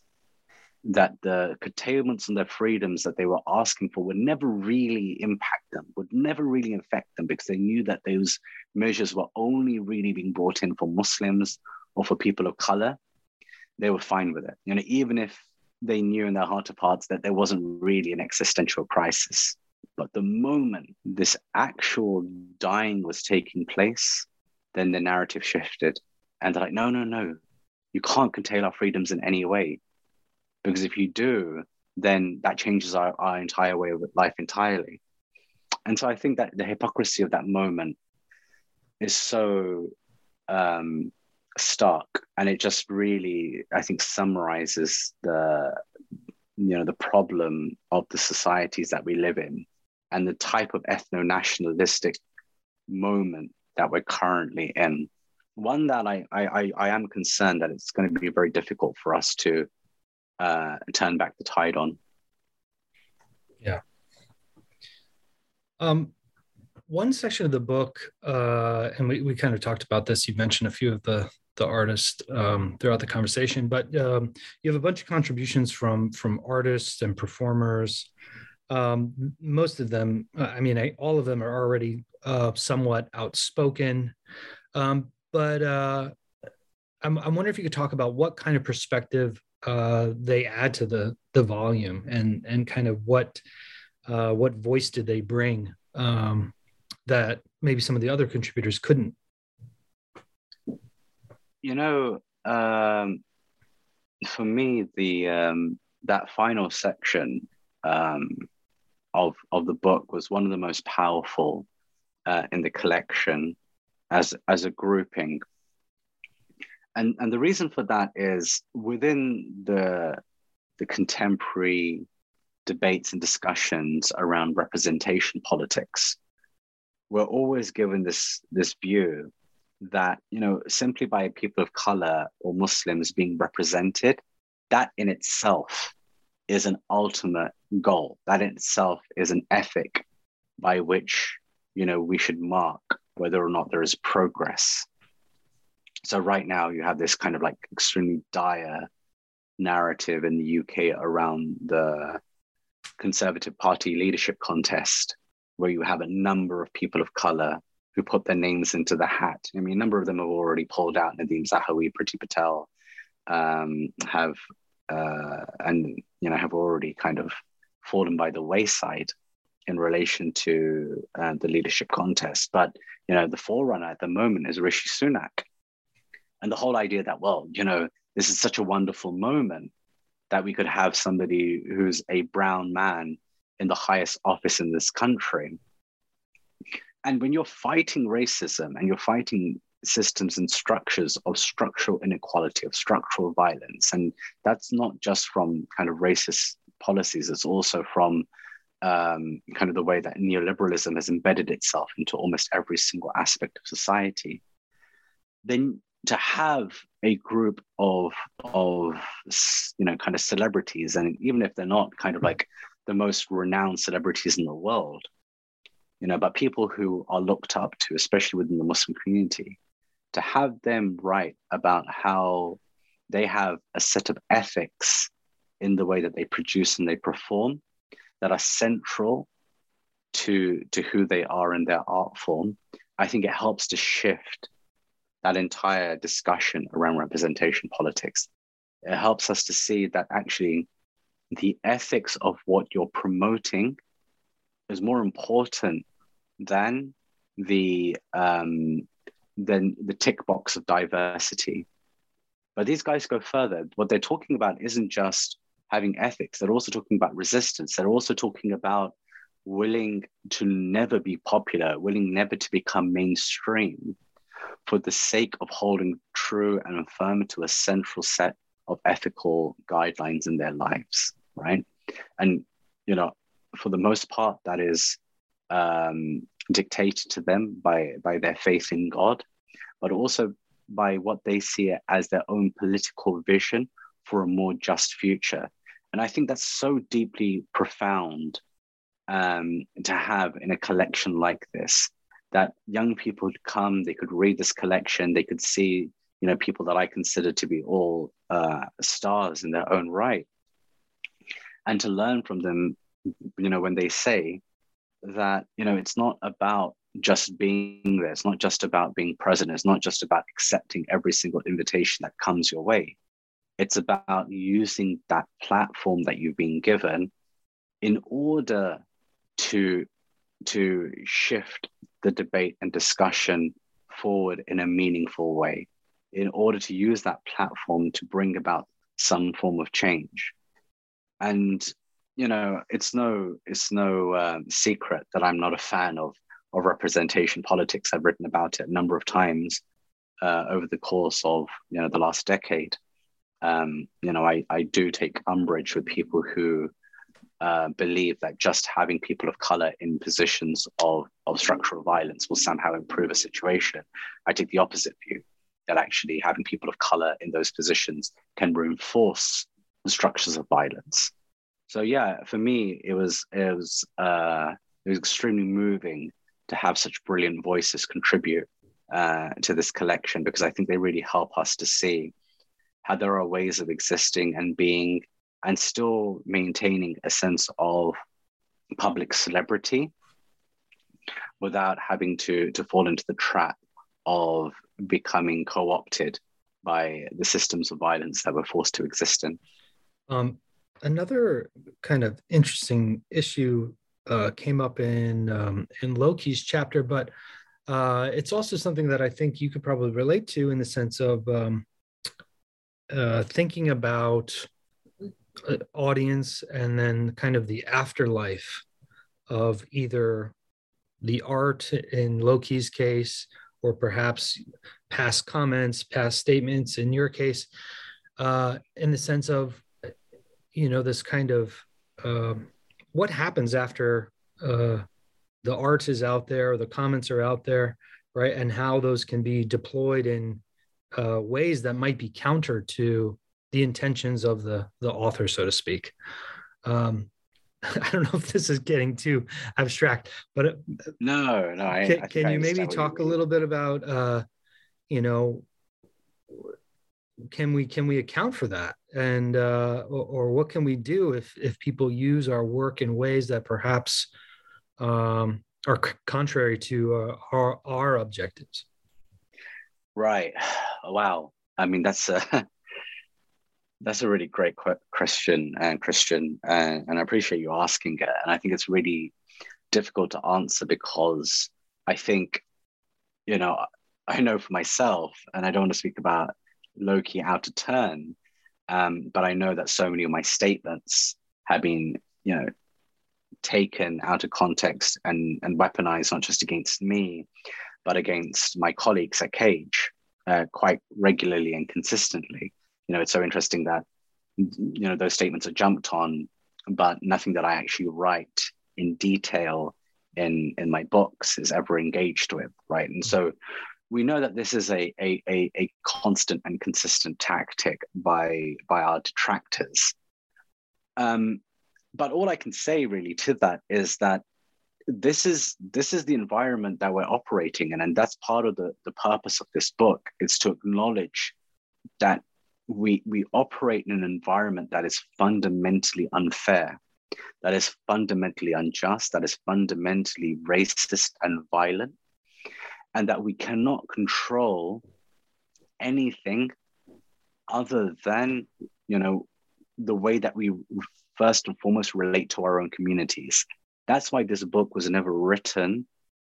that the curtailments and their freedoms that they were asking for would never really impact them, would never really affect them because they knew that those measures were only really being brought in for Muslims or for people of color. They were fine with it. You know, even if they knew in their heart of hearts that there wasn't really an existential crisis. But the moment this actual dying was taking place, then the narrative shifted. And they're like, no, no, no, you can't curtail our freedoms in any way Because if you do, then that changes our, our entire way of life entirely. And so I think that the hypocrisy of that moment is so um, stark, and it just really, I think, summarizes the you know the problem of the societies that we live in and the type of ethno-nationalistic moment that we're currently in one that I, I, I am concerned that it's going to be very difficult for us to uh, turn back the tide on. Yeah. Um, one section of the book, uh, and we, we kind of talked about this. You mentioned a few of the the artists um, throughout the conversation, but um, you have a bunch of contributions from from artists and performers. Um, most of them, I mean, I, all of them are already uh, somewhat outspoken. Um, but uh, I'm, I'm wondering if you could talk about what kind of perspective uh, they add to the the volume and and kind of what uh, what voice did they bring um, that maybe some of the other contributors couldn't. You know, um, for me, the um, that final section um, of of the book was one of the most powerful uh, in the collection as as a grouping. And and the reason for that is within the the contemporary debates and discussions around representation politics, we're always given this this view that you know simply by people of color or Muslims being represented, that in itself is an ultimate goal. That in itself is an ethic by which you know we should mark whether or not there is progress. So right now you have this kind of like extremely dire narrative in the UK around the Conservative Party leadership contest, where you have a number of people of color who put their names into the hat. I mean, a number of them have already pulled out. Nadhim Zahawi, Priti Patel um, have, uh, and you know, have already kind of fallen by the wayside in relation to uh, the leadership contest. But you know, the forerunner at the moment is Rishi Sunak, and the whole idea that well, you know, this is such a wonderful moment that we could have somebody who's a brown man in the highest office in this country. And when you're fighting racism and you're fighting systems and structures of structural inequality, of structural violence, and that's not just from kind of racist policies, it's also from um, kind of the way that neoliberalism has embedded itself into almost every single aspect of society, then to have a group of of you know kind of celebrities, and even if they're not kind of hmm. like the most renowned celebrities in the world, you know, but people who are looked up to, especially within the Muslim community, to have them write about how they have a set of ethics in the way that they produce and they perform that are central to to who they are in their art form, I think it helps to shift that entire discussion around representation politics. It helps us to see that actually the ethics of what you're promoting is more important than the um, than the tick box of diversity. But these guys go further. What they're talking about isn't just having ethics. They're also talking about resistance. They're also talking about willing to never be popular, willing never to become mainstream for the sake of holding true and firm to a central set of ethical guidelines in their lives, right? And, you know, for the most part, that is um, dictated to them by, by their faith in God, but also by what they see as their own political vision for a more just future. And I think that's so deeply profound um, to have in a collection like this that young people could come, they could read this collection, they could see, you know, people that I consider to be all uh, stars in their own right. And to learn from them, you know, when they say that, you know, it's not about just being there, it's not just about being present, it's not just about accepting every single invitation that comes your way. It's about using that platform that you've been given in order to, to shift the debate and discussion forward in a meaningful way, in order to use that platform to bring about some form of change. and you know, it's no it's no um, secret that I'm not a fan of of representation politics. I've written about it a number of times uh, over the course of you know the last decade. Um, you know, I, I do take umbrage with people who uh, believe that just having people of color in positions of, of structural violence will somehow improve a situation. I take the opposite view that actually having people of color in those positions can reinforce the structures of violence. So yeah, for me, it was it was uh, it was extremely moving to have such brilliant voices contribute uh, to this collection because I think they really help us to see how there are ways of existing and being and still maintaining a sense of public celebrity without having to to fall into the trap of becoming co-opted by the systems of violence that we're forced to exist in. Um, another kind of interesting issue uh, came up in um, in Lowkey's chapter, but uh, it's also something that I think you could probably relate to in the sense of um, uh, thinking about audience and then kind of the afterlife of either the art in Lowkey's case or perhaps past comments, past statements in your case, uh, in the sense of, you know, this kind of uh, what happens after uh, the art is out there, the comments are out there, right? And how those can be deployed in uh, ways that might be counter to the intentions of the the author, so to speak. Um, I don't know if this is getting too abstract, but it, uh, no, no. I, can, I can you maybe talk you a little bit about, uh, you know, can we can we account for that, and uh, or, or what can we do if if people use our work in ways that perhaps um, are c- contrary to uh, our, our objectives. Right. Wow. I mean, that's a that's a really great question, and Christian, and, and I appreciate you asking it. And I think it's really difficult to answer because I think, you know, I know for myself, and I don't want to speak about Lowkey out of turn, um, but I know that so many of my statements have been, you know, taken out of context and, and weaponized not just against me, but against my colleagues at Cage uh, quite regularly and consistently. You know, it's so interesting that you know those statements are jumped on, but nothing that I actually write in detail in in my books is ever engaged with, right? And so we know that this is a a, a, a constant and consistent tactic by by our detractors. Um, but all I can say really to that is that this is this is the environment that we're operating in, and that's part of the, the purpose of this book is to acknowledge that we we operate in an environment that is fundamentally unfair, that is fundamentally unjust, that is fundamentally racist and violent, and that we cannot control anything other than you know the way that we first and foremost relate to our own communities. That's why this book was never written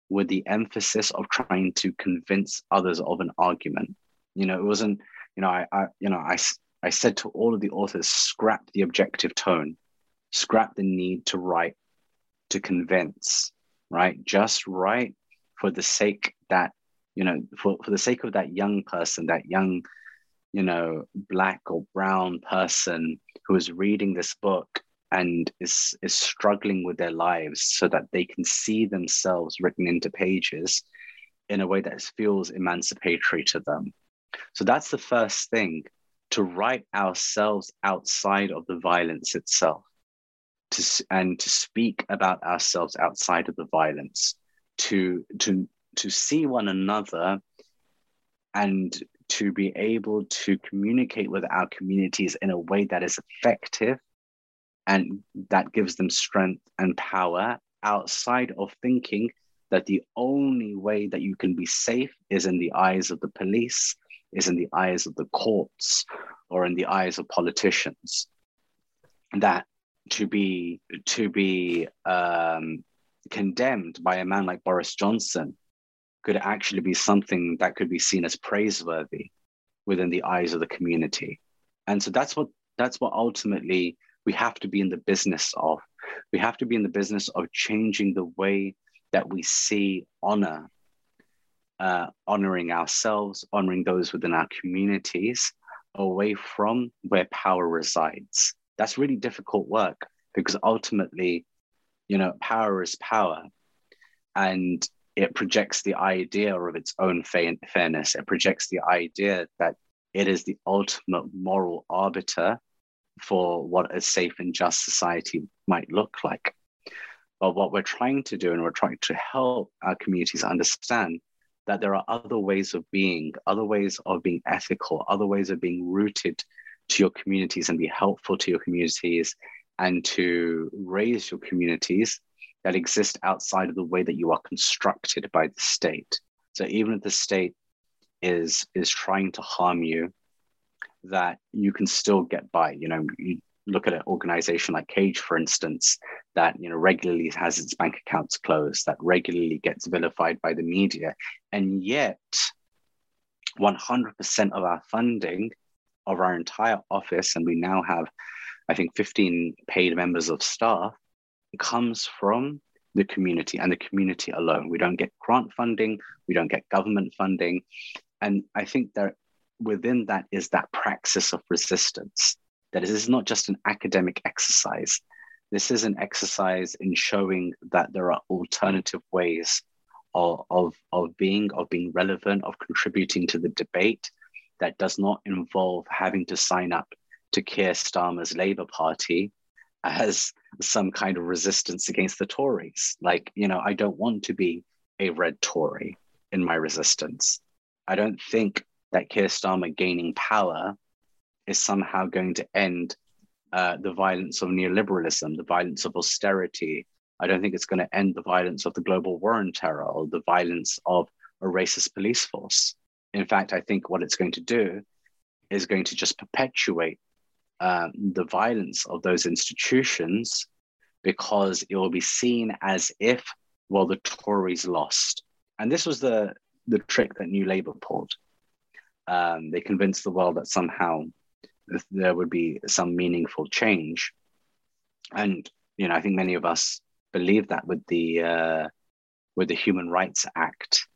with the emphasis of trying to convince others of an argument. You know, it wasn't, you know, I, I you know, I, I said to all of the authors, scrap the objective tone, scrap the need to write to convince, right? Just write for the sake that, you know, for, for the sake of that young person, that young, you know, black or brown person who is reading this book and is, is struggling with their lives so that they can see themselves written into pages in a way that feels emancipatory to them. So that's the first thing to write ourselves outside of the violence itself to, and to speak about ourselves outside of the violence, to, to, to see one another and to be able to communicate with our communities in a way that is effective and that gives them strength and power outside of thinking that the only way that you can be safe is in the eyes of the police, is in the eyes of the courts, or in the eyes of politicians. That to be to be um, condemned by a man like Boris Johnson could actually be something that could be seen as praiseworthy within the eyes of the community. And so that's what that's what ultimately we have to be in the business of. We have to be in the business of changing the way that we see honor, uh, honoring ourselves, honoring those within our communities, away from where power resides. That's really difficult work because ultimately, you know, power is power. And it projects the idea of its own fa- fairness. It projects the idea that it is the ultimate moral arbiter for what a safe and just society might look like. But what we're trying to do, and we're trying to help our communities understand that there are other ways of being, other ways of being ethical, other ways of being rooted to your communities and be helpful to your communities and to raise your communities that exist outside of the way that you are constructed by the state. So even if the state is is trying to harm you, that you can still get by. You know, you look at an organization like Cage, for instance, that you know regularly has its bank accounts closed, that regularly gets vilified by the media, and yet 100% of our funding of our entire office, and we now have, I think, 15 paid members of staff, comes from the community and the community alone. We don't get grant funding, we don't get government funding. And I think that within that is that praxis of resistance. That this is not just an academic exercise. This is an exercise in showing that there are alternative ways of, of, of being, of being relevant, of contributing to the debate that does not involve having to sign up to Keir Starmer's Labour Party as some kind of resistance against the Tories. Like, you know, I don't want to be a red Tory in my resistance. I don't think that Keir Starmer gaining power is somehow going to end uh, the violence of neoliberalism, the violence of austerity. I don't think it's going to end the violence of the global war on terror or the violence of a racist police force. In fact, I think what it's going to do is going to just perpetuate um, the violence of those institutions because it will be seen as if, well, the Tories lost. And this was the, the trick that New Labour pulled. Um, they convinced the world that somehow there would be some meaningful change. And, you know, I think many of us believe that with the, uh, with the Human Rights Act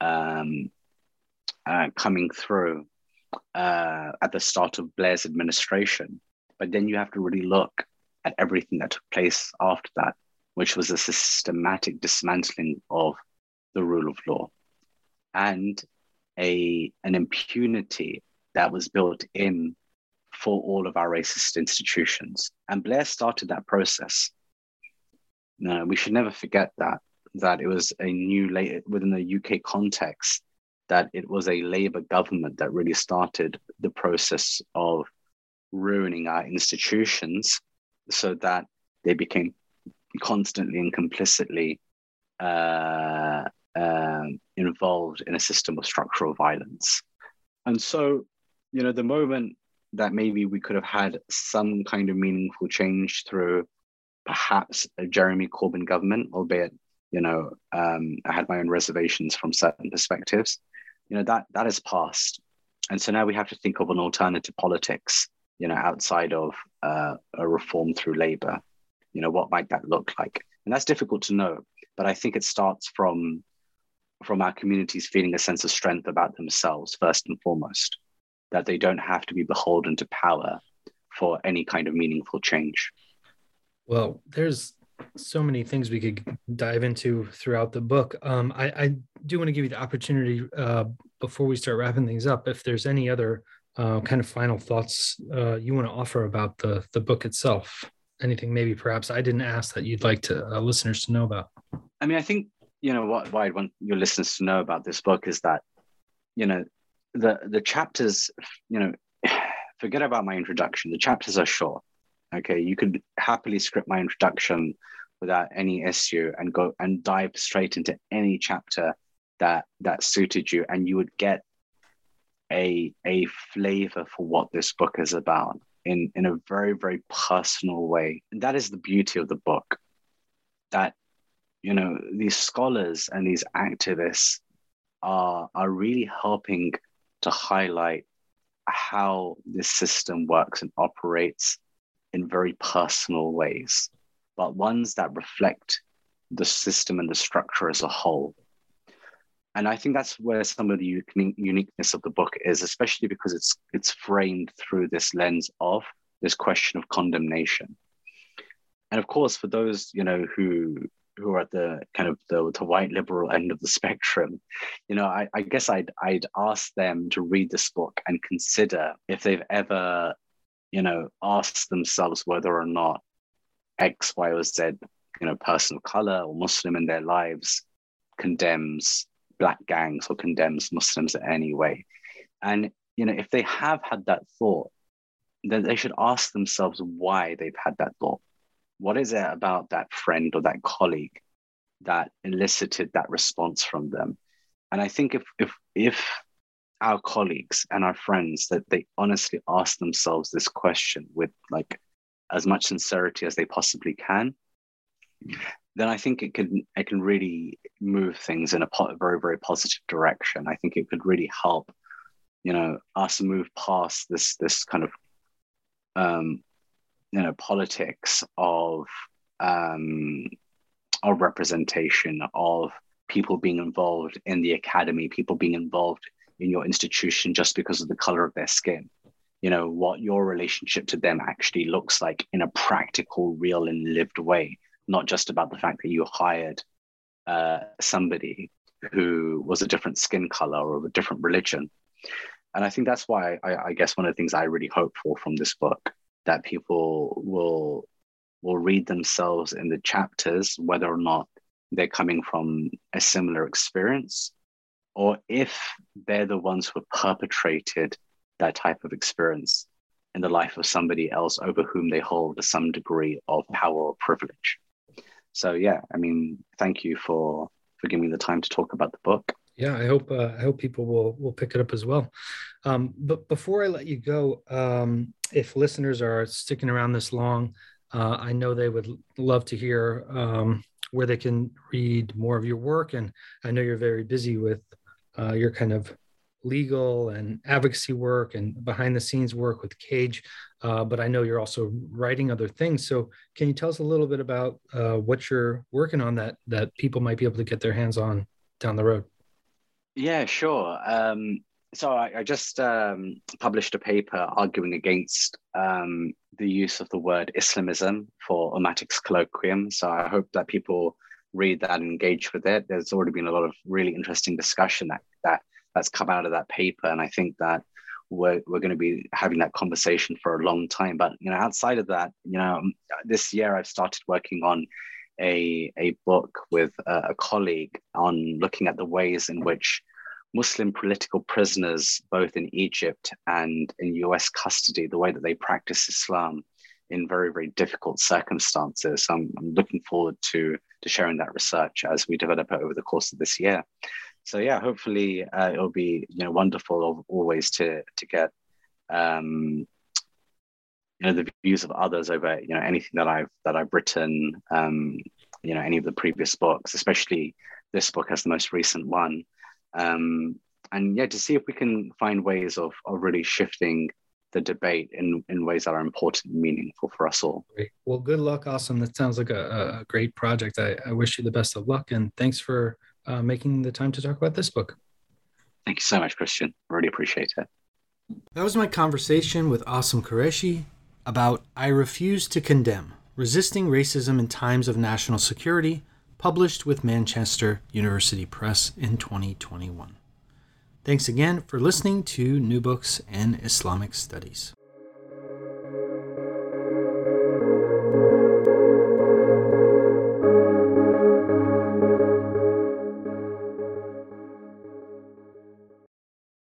um, uh, coming through uh, at the start of Blair's administration. But then you have to really look at everything that took place after that, which was a systematic dismantling of the rule of law and a, an impunity that was built in for all of our racist institutions. And Blair started that process. We should never forget that that it was a new within the UK context that it was a Labour government that really started the process of ruining our institutions so that they became constantly and complicitly uh, uh, involved in a system of structural violence. And so, you know, the moment that maybe we could have had some kind of meaningful change through perhaps a Jeremy Corbyn government, albeit, you know, um, I had my own reservations from certain perspectives. You know that that is past. And so now we have to think of an alternative politics you know outside of uh, a reform through labor you know what might that look like? And that's difficult to know but i think it starts from from our communities feeling a sense of strength about themselves first and foremost that they don't have to be beholden to power for any kind of meaningful change well there's so many things we could dive into throughout the book. Um, I, I, do want to give you the opportunity uh, before we start wrapping things up. If there's any other uh, kind of final thoughts uh, you want to offer about the the book itself, anything maybe perhaps I didn't ask that you'd like to uh, listeners to know about. I mean, I think you know what, what I want your listeners to know about this book is that you know the the chapters. You know, forget about my introduction. The chapters are short Okay, you could happily script my introduction without any issue and go and dive straight into any chapter that that suited you, and you would get a a flavor for what this book is about in in a very very personal way. And that is the beauty of the book. That you know these scholars and these activists are are really helping to highlight how this system works and operates in very personal ways, but ones that reflect the system and the structure as a whole. And I think that's where some of the uniqueness of the book is, especially because it's it's framed through this lens of this question of condemnation. And of course, for those you know who who are at the kind of the, the white liberal end of the spectrum, you know, I, I guess I'd I'd ask them to read this book and consider if they've ever, you know, asked themselves whether or not X, Y, or Z, you know, person of color or Muslim in their lives condemns black gangs or condemns Muslims in any way. And you know, if they have had that thought, then they should ask themselves why they've had that thought what is it about that friend or that colleague that elicited that response from them? And i think if if if our colleagues and our friends that they honestly ask themselves this question with like as much sincerity as they possibly can then i think it can it can really move things in a very very positive direction. I think it could really help you know us move past this this kind of um you know politics of um, of representation of people being involved in the academy, people being involved in your institution just because of the color of their skin. You know what your relationship to them actually looks like in a practical, real, and lived way, not just about the fact that you hired uh, somebody who was a different skin color or of a different religion. And I think that's why I, I guess one of the things I really hope for from this book that people will will read themselves in the chapters, whether or not they're coming from a similar experience, or if they're the ones who perpetrated that type of experience in the life of somebody else over whom they hold some degree of power or privilege. So yeah, I mean, thank you for for giving me the time to talk about the book. Yeah, I hope uh, I hope people will will pick it up as well. Um, but before I let you go, um, if listeners are sticking around this long, uh, I know they would love to hear um, where they can read more of your work. And I know you're very busy with uh, your kind of legal and advocacy work and behind the scenes work with Cage. Uh, but I know you're also writing other things. So can you tell us a little bit about uh, what you're working on that that people might be able to get their hands on down the road? Yeah, sure. Um, so I, I just um, published a paper arguing against um, the use of the word Islamism for Ummatics colloquium. So I hope that people read that and engage with it. There's already been a lot of really interesting discussion that, that that's come out of that paper, and I think that we're, we're going to be having that conversation for a long time. But you know, outside of that, you know, this year I've started working on a a book with a, a colleague on looking at the ways in which Muslim political prisoners, both in Egypt and in US custody, the way that they practice Islam in very, very difficult circumstances. I'm, I'm looking forward to, to sharing that research as we develop it over the course of this year. So yeah, hopefully uh, it'll be you know wonderful always to to get um, you know the views of others over you know anything that I've that I've written, um, you know any of the previous books, especially this book as the most recent one um, and yeah, to see if we can find ways of, of really shifting the debate in, in ways that are important and meaningful for us all. Great. Well, good luck, Asim. That sounds like a, a great project. I, I, wish you the best of luck and thanks for uh, making the time to talk about this book. Thank you so much, Christian. Really appreciate it. That was my conversation with Asim Qureshi about I Refuse to Condemn Resisting Racism in Times of National Security published with Manchester University Press in 2021. Thanks again for listening to New Books in Islamic Studies.